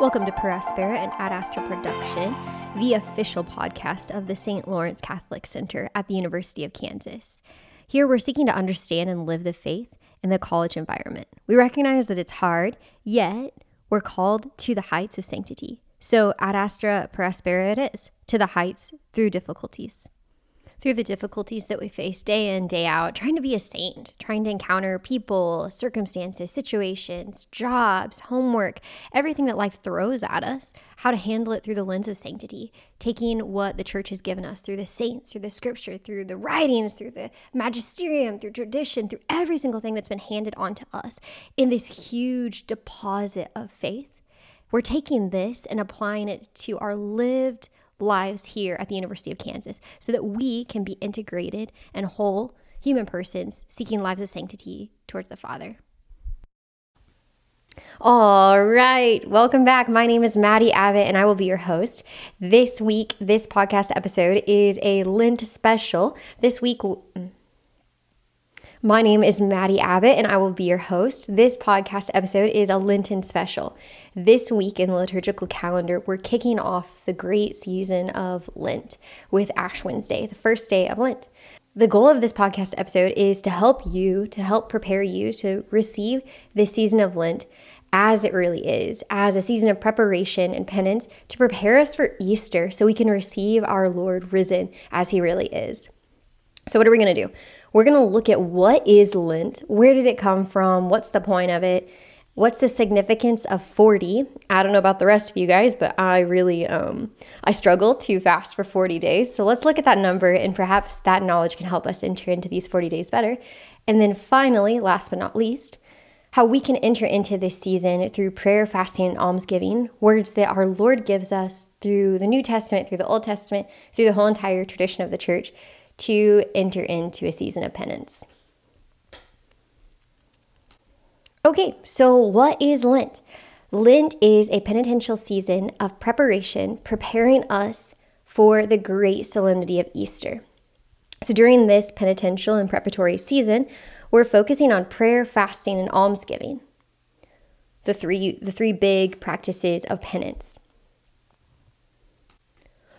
Welcome to Per Aspera and Ad Astra Production, the official podcast of the St. Lawrence Catholic Center at the University of Kansas. Here we're seeking to understand and live the faith in the college environment. We recognize that it's hard, yet we're called to the heights of sanctity. So Ad Astra Per Aspera it is, to the heights through difficulties through the difficulties that we face day in, day out, trying to be a saint, trying to encounter people, circumstances, situations, jobs, homework, everything that life throws at us, how to handle it through the lens of sanctity, taking what the church has given us through the saints, through the scripture, through the writings, through the magisterium, through tradition, through every single thing that's been handed on to us in this huge deposit of faith. We're taking this and applying it to our lived lives here at the University of Kansas so that we can be integrated and whole human persons seeking lives of sanctity towards the Father. All right, welcome back. My name is Maddie Abbott, and I will be your host. This week, this podcast episode is a Lent special. This week, my name is Maddie Abbott, and I will be your host. This podcast episode is a Lenten special. This week in the liturgical calendar, we're kicking off the great season of Lent with Ash Wednesday, the first day of Lent. The goal of this podcast episode is to help you, to help prepare you to receive this season of Lent as it really is, as a season of preparation and penance to prepare us for Easter so we can receive our Lord risen as he really is. So, what are we going to do? We're going to look at what is Lent, where did it come from, what's the point of it, what's the significance of 40. I don't know about the rest of you guys, but I really um I struggle to fast for 40 days. So let's look at that number and perhaps that knowledge can help us enter into these 40 days better. And then finally, last but not least, how we can enter into this season through prayer, fasting, and almsgiving, words that our Lord gives us through the New Testament, through the Old Testament, through the whole entire tradition of the church to enter into a season of penance. Okay, so what is Lent? Lent is a penitential season of preparation, preparing us for the great solemnity of Easter. So during this penitential and preparatory season, we're focusing on prayer, fasting, and almsgiving. The three the three big practices of penance.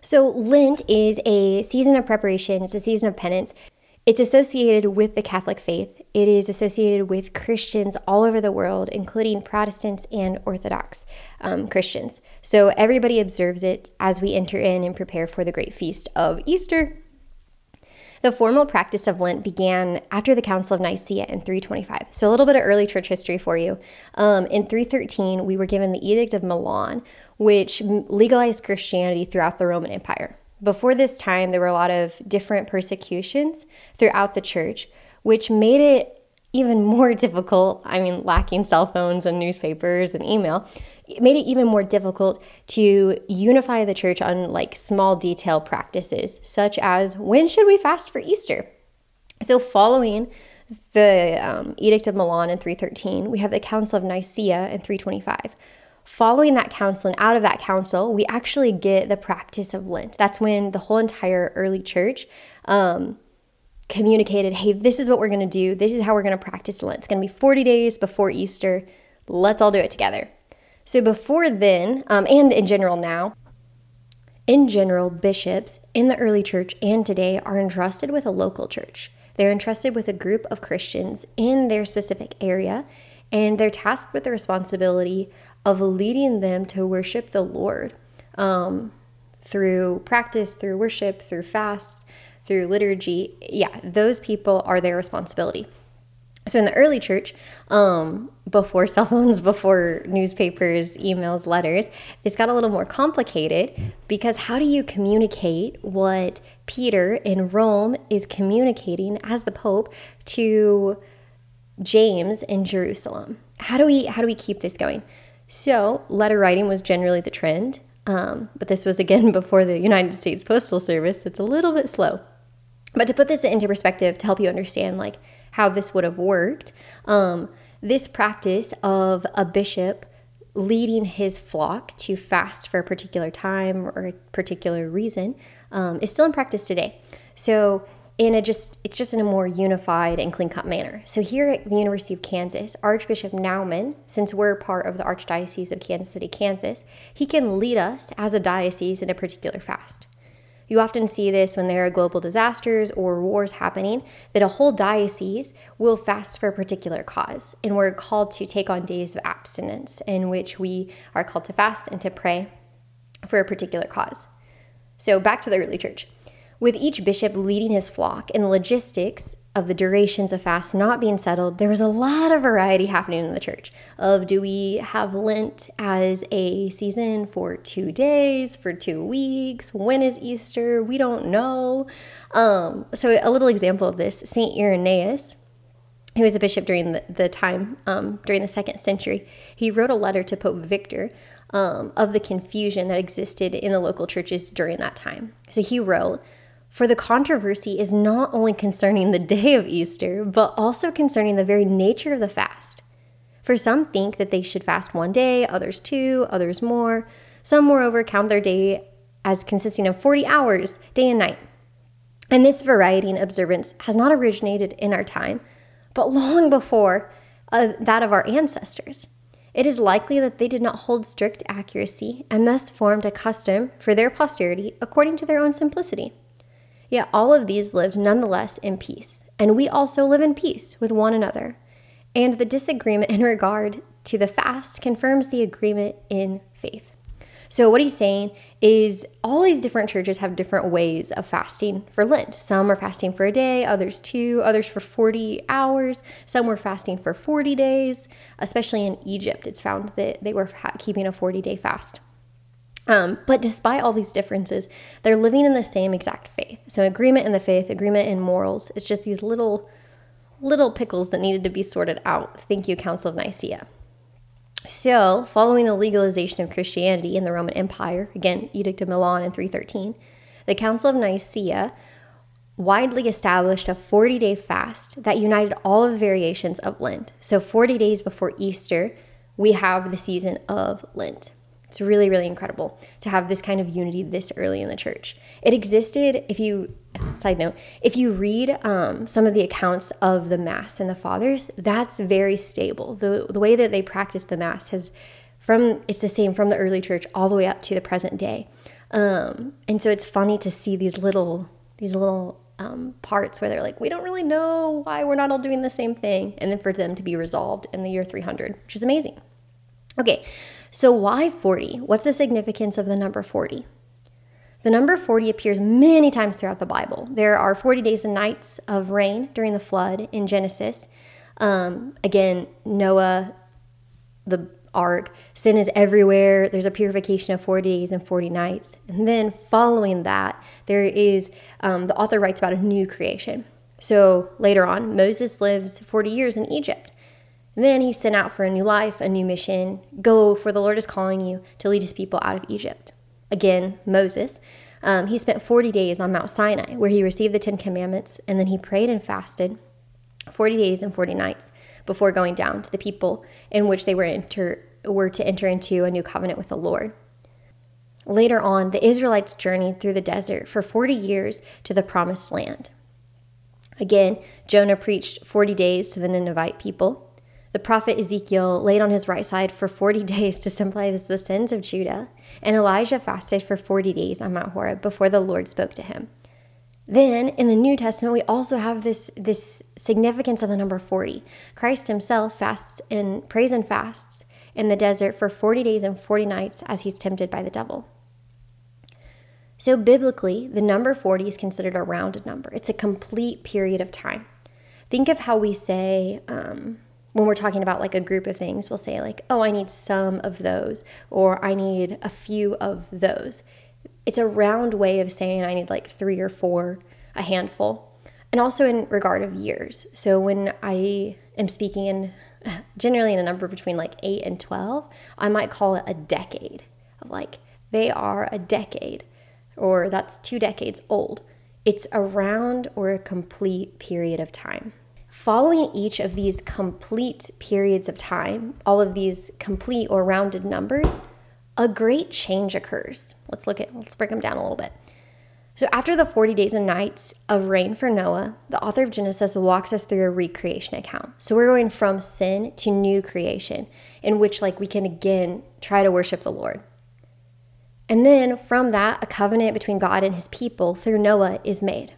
So, Lent is a season of preparation, it's a season of penance. It's associated with the Catholic faith. It is associated with Christians all over the world, including Protestants and Orthodox um, Christians. So everybody observes it as we enter in and prepare for the great feast of Easter. The formal practice of Lent began after the Council of Nicaea in 325. So, a little bit of early church history for you. Um, in 313, we were given the Edict of Milan, which legalized Christianity throughout the Roman Empire. Before this time, there were a lot of different persecutions throughout the church, which made it even more difficult. I mean, lacking cell phones and newspapers and email, it made it even more difficult to unify the church on like small detail practices, such as when should we fast for Easter? So, following the um, Edict of Milan in 313, we have the Council of Nicaea in 325 following that council and out of that council, we actually get the practice of Lent. That's when the whole entire early church um, communicated, hey, this is what we're going to do. This is how we're going to practice Lent. It's going to be 40 days before Easter. Let's all do it together. So, before then, um, and in general now, in general, bishops in the early church and today are entrusted with a local church. They're entrusted with a group of Christians in their specific area, and they're tasked with the responsibility of leading them to worship the Lord um, through practice, through worship, through fasts, through liturgy. Yeah, those people are their responsibility. So in the early church, um, before cell phones, before newspapers, emails, letters, this got a little more complicated because how do you communicate what Peter in Rome is communicating as the Pope to James in Jerusalem? How do we how do we keep this going? So, letter writing was generally the trend, um, but this was again before the United States Postal Service. It's a little bit slow. But to put this into perspective, to help you understand like how this would have worked, um, this practice of a bishop leading his flock to fast for a particular time or a particular reason um, is still in practice today. So in a just it's just in a more unified and clean cut manner. So here at the University of Kansas, Archbishop Naumann, since we're part of the Archdiocese of Kansas City, Kansas, he can lead us as a diocese in a particular fast. You often see this when there are global disasters or wars happening, that a whole diocese will fast for a particular cause. And we're called to take on days of abstinence in which we are called to fast and to pray for a particular cause. So back to the early church. With each bishop leading his flock and the logistics of the durations of fast not being settled, there was a lot of variety happening in the church. Of do we have Lent as a season for two days, for two weeks? When is Easter? We don't know. Um, so a little example of this: Saint Irenaeus, who was a bishop during the, the time um, during the second century, he wrote a letter to Pope Victor um, of the confusion that existed in the local churches during that time. So he wrote. For the controversy is not only concerning the day of Easter, but also concerning the very nature of the fast. For some think that they should fast one day, others two, others more. Some, moreover, count their day as consisting of 40 hours, day and night. And this variety in observance has not originated in our time, but long before uh, that of our ancestors. It is likely that they did not hold strict accuracy and thus formed a custom for their posterity according to their own simplicity. Yet all of these lived nonetheless in peace, and we also live in peace with one another. And the disagreement in regard to the fast confirms the agreement in faith. So, what he's saying is all these different churches have different ways of fasting for Lent. Some are fasting for a day, others two, others for 40 hours. Some were fasting for 40 days, especially in Egypt. It's found that they were keeping a 40 day fast. Um, but despite all these differences, they're living in the same exact faith. So agreement in the faith, agreement in morals. It's just these little, little pickles that needed to be sorted out. Thank you, Council of Nicaea. So, following the legalization of Christianity in the Roman Empire, again, Edict of Milan in 313, the Council of Nicaea widely established a 40 day fast that united all of the variations of Lent. So, 40 days before Easter, we have the season of Lent. It's really, really incredible to have this kind of unity this early in the church. It existed, if you, side note, if you read um, some of the accounts of the Mass and the Fathers, that's very stable. The, the way that they practice the Mass has, from, it's the same from the early church all the way up to the present day. Um, and so it's funny to see these little, these little um, parts where they're like, we don't really know why we're not all doing the same thing. And then for them to be resolved in the year 300, which is amazing. Okay, so, why 40? What's the significance of the number 40? The number 40 appears many times throughout the Bible. There are 40 days and nights of rain during the flood in Genesis. Um, again, Noah, the ark, sin is everywhere. There's a purification of 40 days and 40 nights. And then following that, there is um, the author writes about a new creation. So later on, Moses lives 40 years in Egypt. Then he's sent out for a new life, a new mission. Go, for the Lord is calling you to lead his people out of Egypt. Again, Moses. Um, he spent 40 days on Mount Sinai, where he received the Ten Commandments, and then he prayed and fasted 40 days and 40 nights before going down to the people in which they were, enter, were to enter into a new covenant with the Lord. Later on, the Israelites journeyed through the desert for 40 years to the promised land. Again, Jonah preached 40 days to the Ninevite people. The prophet Ezekiel laid on his right side for 40 days to symbolize the sins of Judah, and Elijah fasted for 40 days on Mount Horeb before the Lord spoke to him. Then in the New Testament, we also have this, this significance of the number 40. Christ himself fasts and prays and fasts in the desert for 40 days and 40 nights as he's tempted by the devil. So, biblically, the number 40 is considered a rounded number. It's a complete period of time. Think of how we say, um, when we're talking about like a group of things, we'll say, like, oh, I need some of those, or I need a few of those. It's a round way of saying I need like three or four, a handful. And also in regard of years. So when I am speaking in generally in a number between like 8 and 12, I might call it a decade of like, they are a decade, or that's two decades old. It's a round or a complete period of time. Following each of these complete periods of time, all of these complete or rounded numbers, a great change occurs. Let's look at let's break them down a little bit. So, after the 40 days and nights of rain for Noah, the author of Genesis walks us through a recreation account. So, we're going from sin to new creation, in which, like, we can again try to worship the Lord. And then from that, a covenant between God and his people through Noah is made.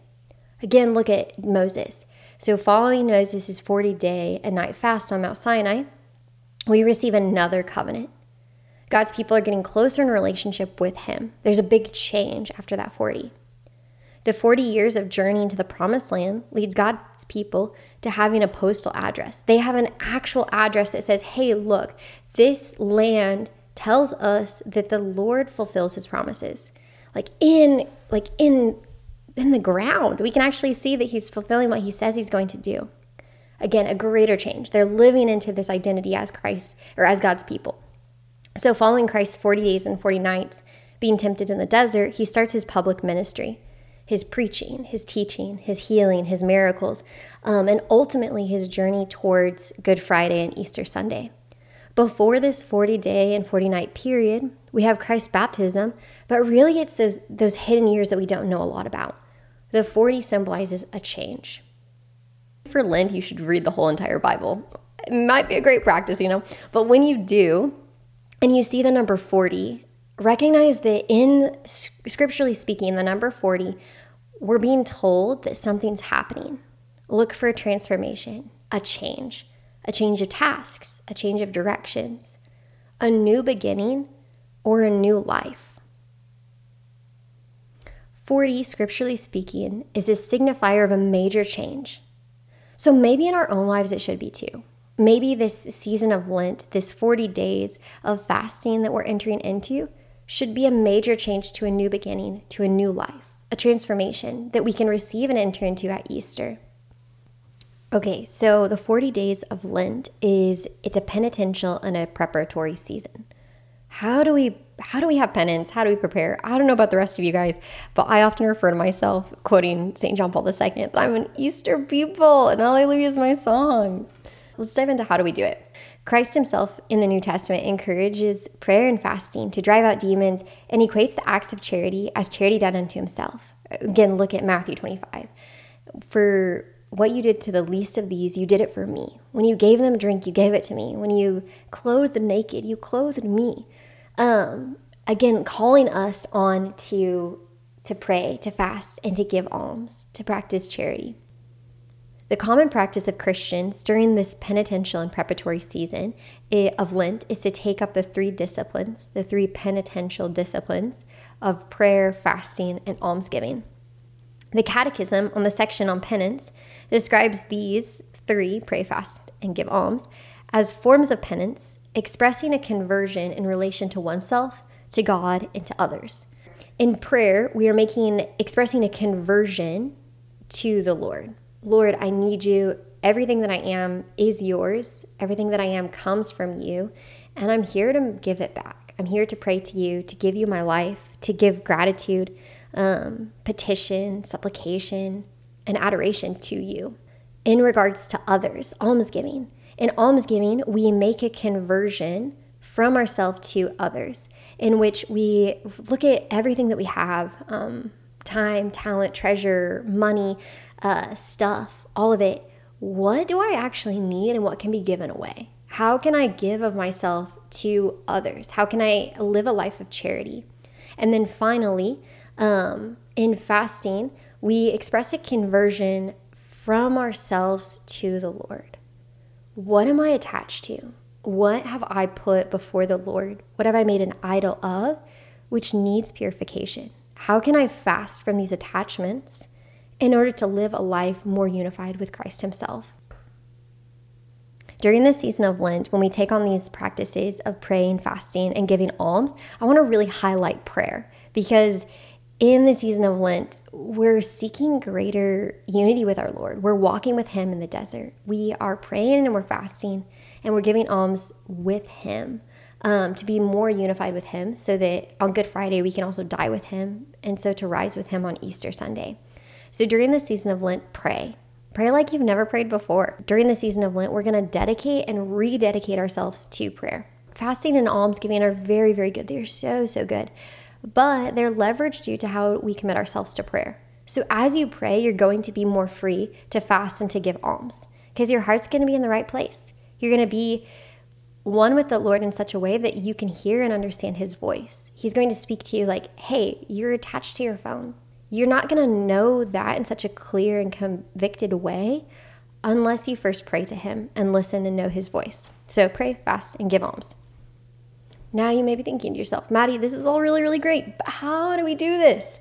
Again, look at Moses. So, following Moses' 40 day and night fast on Mount Sinai, we receive another covenant. God's people are getting closer in relationship with him. There's a big change after that 40. The 40 years of journeying to the promised land leads God's people to having a postal address. They have an actual address that says, hey, look, this land tells us that the Lord fulfills his promises. Like in like in in the ground. We can actually see that he's fulfilling what he says he's going to do. Again, a greater change. They're living into this identity as Christ or as God's people. So, following Christ's 40 days and 40 nights, being tempted in the desert, he starts his public ministry his preaching, his teaching, his healing, his miracles, um, and ultimately his journey towards Good Friday and Easter Sunday. Before this 40 day and 40 night period, we have Christ's baptism, but really it's those, those hidden years that we don't know a lot about. The 40 symbolizes a change. For Lent, you should read the whole entire Bible. It might be a great practice, you know, but when you do, and you see the number 40, recognize that in scripturally speaking, the number 40 we're being told that something's happening. Look for a transformation, a change, a change of tasks, a change of directions, a new beginning, or a new life. 40, scripturally speaking, is a signifier of a major change. So maybe in our own lives it should be too. Maybe this season of Lent, this 40 days of fasting that we're entering into, should be a major change to a new beginning, to a new life a transformation that we can receive and enter into at Easter. Okay, so the 40 days of Lent is it's a penitential and a preparatory season. How do we how do we have penance? How do we prepare? I don't know about the rest of you guys, but I often refer to myself quoting St. John Paul II that I'm an Easter people and Alleluia is my song. Let's dive into how do we do it. Christ himself in the New Testament encourages prayer and fasting to drive out demons and equates the acts of charity as charity done unto himself. Again, look at Matthew 25. For what you did to the least of these, you did it for me. When you gave them drink, you gave it to me. When you clothed the naked, you clothed me. Um, again, calling us on to to pray, to fast, and to give alms, to practice charity. The common practice of Christians during this penitential and preparatory season of Lent is to take up the three disciplines, the three penitential disciplines of prayer, fasting, and almsgiving. The Catechism on the section on penance describes these three pray, fast, and give alms as forms of penance, expressing a conversion in relation to oneself, to God, and to others. In prayer, we are making expressing a conversion to the Lord. Lord, I need you. Everything that I am is yours. Everything that I am comes from you. And I'm here to give it back. I'm here to pray to you, to give you my life, to give gratitude, um, petition, supplication, and adoration to you. In regards to others, almsgiving. In almsgiving, we make a conversion from ourselves to others, in which we look at everything that we have um, time, talent, treasure, money, uh, stuff, all of it. What do I actually need and what can be given away? How can I give of myself to others? How can I live a life of charity? And then finally, um, in fasting, we express a conversion from ourselves to the Lord. What am I attached to? What have I put before the Lord? What have I made an idol of, which needs purification? How can I fast from these attachments in order to live a life more unified with Christ Himself? During the season of Lent, when we take on these practices of praying, fasting, and giving alms, I want to really highlight prayer because in the season of Lent, we're seeking greater unity with our Lord. We're walking with Him in the desert. We are praying and we're fasting and we're giving alms with Him um, to be more unified with Him so that on Good Friday we can also die with Him and so to rise with Him on Easter Sunday. So during the season of Lent, pray. Pray like you've never prayed before. During the season of Lent, we're going to dedicate and rededicate ourselves to prayer. Fasting and almsgiving are very, very good. They're so, so good. But they're leveraged due to how we commit ourselves to prayer. So as you pray, you're going to be more free to fast and to give alms because your heart's going to be in the right place. You're going to be one with the Lord in such a way that you can hear and understand his voice. He's going to speak to you like, hey, you're attached to your phone. You're not going to know that in such a clear and convicted way unless you first pray to him and listen and know his voice. So pray, fast, and give alms. Now you may be thinking to yourself, Maddie, this is all really, really great, but how do we do this?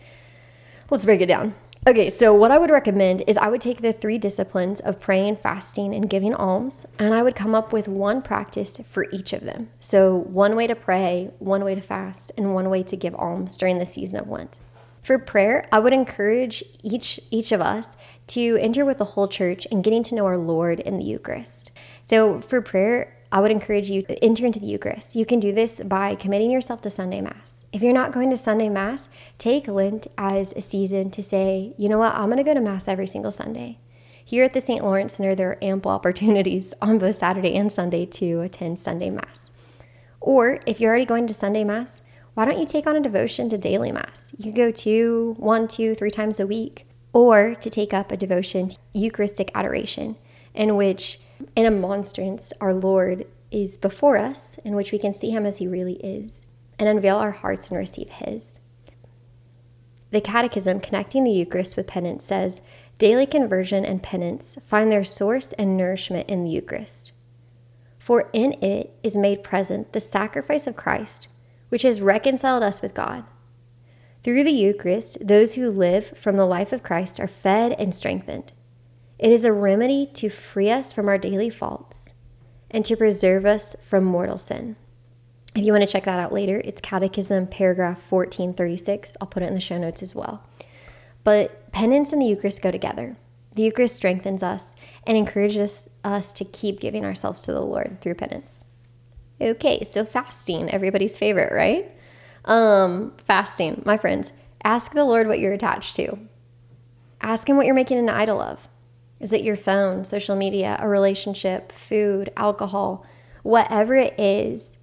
Let's break it down. Okay, so what I would recommend is I would take the three disciplines of praying, fasting, and giving alms, and I would come up with one practice for each of them. So, one way to pray, one way to fast, and one way to give alms during the season of Lent. For prayer, I would encourage each each of us to enter with the whole church and getting to know our Lord in the Eucharist. So, for prayer, I would encourage you to enter into the Eucharist. You can do this by committing yourself to Sunday Mass. If you're not going to Sunday Mass, take Lent as a season to say, you know what, I'm going to go to Mass every single Sunday. Here at the St. Lawrence Center, there are ample opportunities on both Saturday and Sunday to attend Sunday Mass. Or if you're already going to Sunday Mass, why don't you take on a devotion to daily Mass? You go two, one, two, three times a week. Or to take up a devotion to Eucharistic adoration, in which in a monstrance, our Lord is before us, in which we can see him as he really is, and unveil our hearts and receive his. The Catechism connecting the Eucharist with penance says daily conversion and penance find their source and nourishment in the Eucharist. For in it is made present the sacrifice of Christ, which has reconciled us with God. Through the Eucharist, those who live from the life of Christ are fed and strengthened. It is a remedy to free us from our daily faults and to preserve us from mortal sin. If you want to check that out later, it's Catechism paragraph 1436. I'll put it in the show notes as well. But penance and the Eucharist go together. The Eucharist strengthens us and encourages us to keep giving ourselves to the Lord through penance. Okay, so fasting, everybody's favorite, right? Um, fasting, my friends, ask the Lord what you're attached to. Ask Him what you're making an idol of. Is it your phone, social media, a relationship, food, alcohol, whatever it is,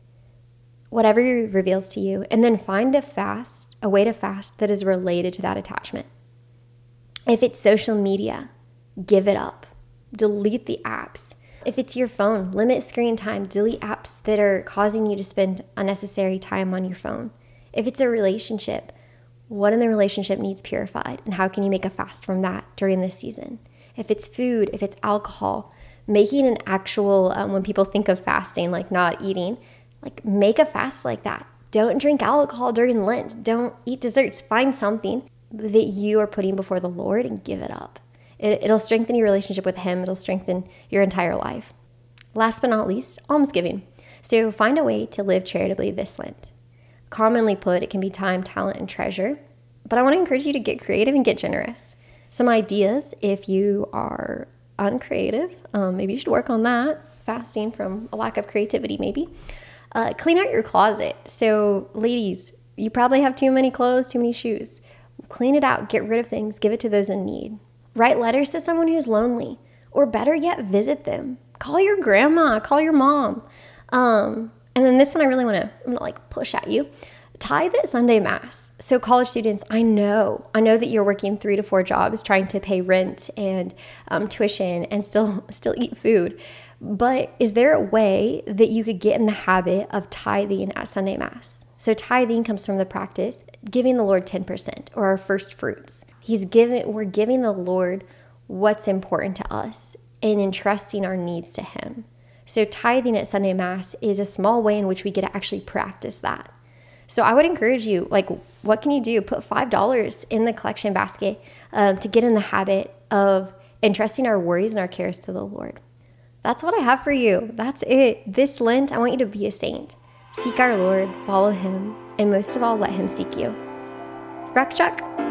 whatever reveals to you, and then find a fast, a way to fast that is related to that attachment. If it's social media, give it up. Delete the apps. If it's your phone, limit screen time, delete apps that are causing you to spend unnecessary time on your phone. If it's a relationship, what in the relationship needs purified, and how can you make a fast from that during this season? If it's food, if it's alcohol, making an actual, um, when people think of fasting, like not eating, like make a fast like that. Don't drink alcohol during Lent. Don't eat desserts. Find something that you are putting before the Lord and give it up. It, it'll strengthen your relationship with Him, it'll strengthen your entire life. Last but not least, almsgiving. So find a way to live charitably this Lent. Commonly put, it can be time, talent, and treasure. But I want to encourage you to get creative and get generous some ideas if you are uncreative. Um, maybe you should work on that. Fasting from a lack of creativity, maybe. Uh, clean out your closet. So, ladies, you probably have too many clothes, too many shoes. Clean it out, get rid of things, give it to those in need. Write letters to someone who's lonely, or better yet, visit them. Call your grandma, call your mom. Um, and then this one I really want to, I'm gonna like push at you tithe at Sunday Mass. So, college students, I know, I know that you're working three to four jobs trying to pay rent and um, tuition and still still eat food. But is there a way that you could get in the habit of tithing at Sunday Mass? So, tithing comes from the practice giving the Lord 10% or our first fruits. He's giving, we're giving the Lord what's important to us and entrusting our needs to Him. So, tithing at Sunday Mass is a small way in which we get to actually practice that. So I would encourage you, like, what can you do? Put $5 in the collection basket um, to get in the habit of entrusting our worries and our cares to the Lord. That's what I have for you. That's it. This Lent, I want you to be a saint. Seek our Lord, follow Him, and most of all, let Him seek you. Rock Chalk.